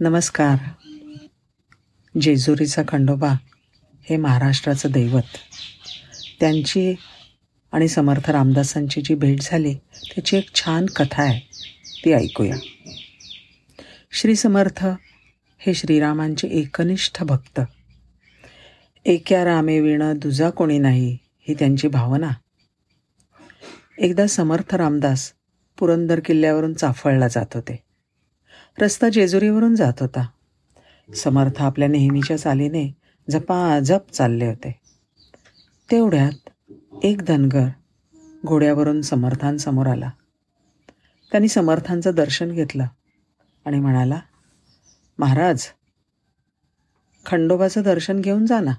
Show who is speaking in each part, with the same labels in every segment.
Speaker 1: नमस्कार. जेजुरीचा खंडोबा हे महाराष्ट्राचं दैवत. त्यांची आणि समर्थ रामदासांची जी भेट झाली त्याची एक छान कथा आहे. ती ऐकूया. श्री समर्थ हे श्रीरामांचे एकनिष्ठ भक्त. एक्या रामे विण दुजा कोणी नाही ही त्यांची भावना. एकदा समर्थ रामदास पुरंदर किल्ल्यावरून चाफळला जात होते. रस्ता जेजुरीवरून जात होता. समर्थ आपल्या नेहमीच्या चालीने झपाझप चालले होते. तेवढ्यात एक धनगर घोड्यावरून समर्थांसमोर आला. त्यांनी समर्थांचं दर्शन घेतलं आणि म्हणाला महाराज खंडोबाचं दर्शन घेऊन जा ना.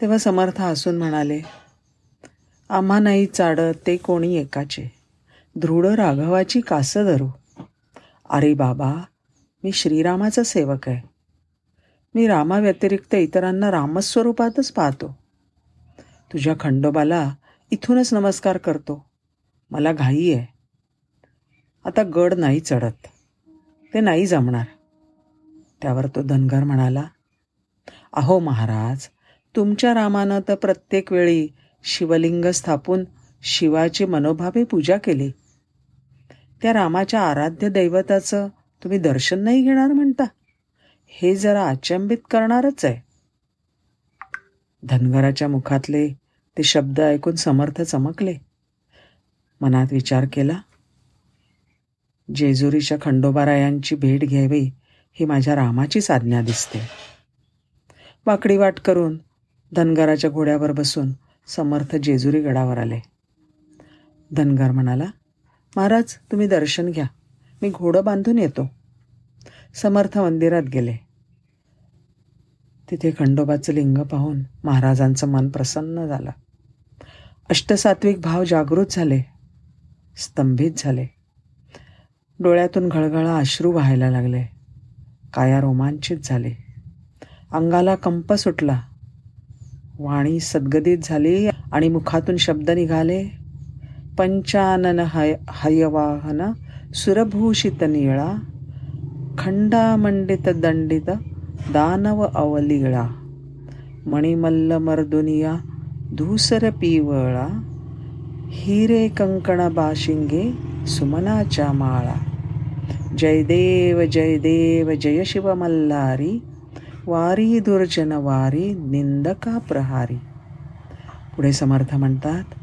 Speaker 1: तेव्हा समर्थ हसून म्हणाले आम्हा नाही चाडत ते कोणी एकाचे. दृढ राघवाची कास धरू. अरे बाबा मी श्रीरामाचा सेवक आहे. मी रामाव्यतिरिक्त इतरांना रामस्वरूपातच पाहतो. तुझ्या खंडोबाला इथूनच नमस्कार करतो. मला घाई आहे. आता गड नाही चढत. ते नाही जमणार. त्यावर तो धनगर म्हणाला अहो महाराज तुमच्या रामानं तर प्रत्येक वेळी शिवलिंग स्थापून शिवाची मनोभावे पूजा केली. त्या रामाच्या आराध्य दैवताचं तुम्ही दर्शन नाही घेणार म्हणता. हे जरा अचंबित करणारच आहे. धनगराच्या मुखातले ते शब्द ऐकून समर्थ चमकले. मनात विचार केला जेजुरीच्या खंडोबारायांची भेट घ्यावी ही माझ्या रामाचीच आज्ञा दिसते. वाकडी वाट करून धनगराच्या घोड्यावर बसून समर्थ जेजुरी गडावर आले. धनगर म्हणाला महाराज तुम्ही दर्शन घ्या. मी घोडं बांधून येतो. समर्थ मंदिरात गेले. तिथे खंडोबाचं लिंग पाहून महाराजांचं मन प्रसन्न झालं. अष्टसात्विक भाव जागृत झाले. स्तंभित झाले. डोळ्यातून घळघळा अश्रू व्हायला लागले. काया रोमांचित झाले. अंगाला कंप सुटला. वाणी सद्गदित झाली आणि मुखातून शब्द निघाले. पंचानन हय हयवाहन सुरभूषित निळा खंडामंडित दंडित दानव अवलिळा मणिमल्ल मर्दुनिया धूसर पिवळा हिरे कंकण बाशिंगे सुमनाच्या माळा जय देव जय देव जय शिव मल्हारी वारी दुर्जन वारी निंदका प्रहारी पुढे समर्थ म्हणतात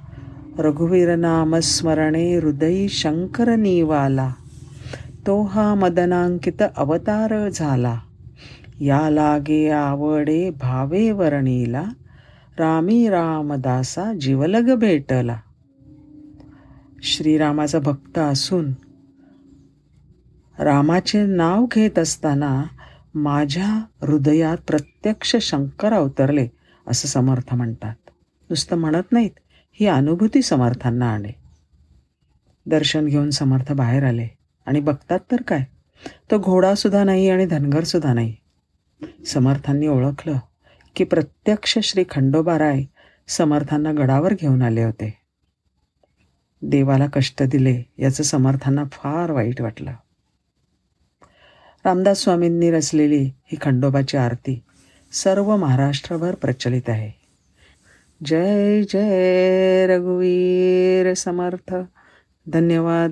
Speaker 1: रघुवीर नामस्मरणे हृदयी शंकर निवाला तो हा मदनांकित अवतार झाला. या लागे आवडे भावे वर्णीला रामी रामदासा जीवलग भेटला. श्रीरामाचा भक्त असून रामाचे नाव घेत असताना माझ्या हृदयात प्रत्यक्ष शंकर अवतरले असं समर्थ म्हणतात. नुसतं म्हणत नाहीत. ही अनुभूती समर्थांना आणे. दर्शन घेऊन समर्थ बाहेर आले. आणि बघतात तर काय? तो घोडासुद्धा नाही आणि धनगरसुद्धा नाही. समर्थांनी ओळखलं की प्रत्यक्ष श्री खंडोबाराय समर्थांना गडावर घेऊन आले होते. देवाला कष्ट दिले याचं समर्थांना फार वाईट वाटलं. रामदास स्वामींनी रचलेली ही खंडोबाची आरती सर्व महाराष्ट्रभर प्रचलित आहे. जय जय रघुवीर समर्थ. धन्यवाद.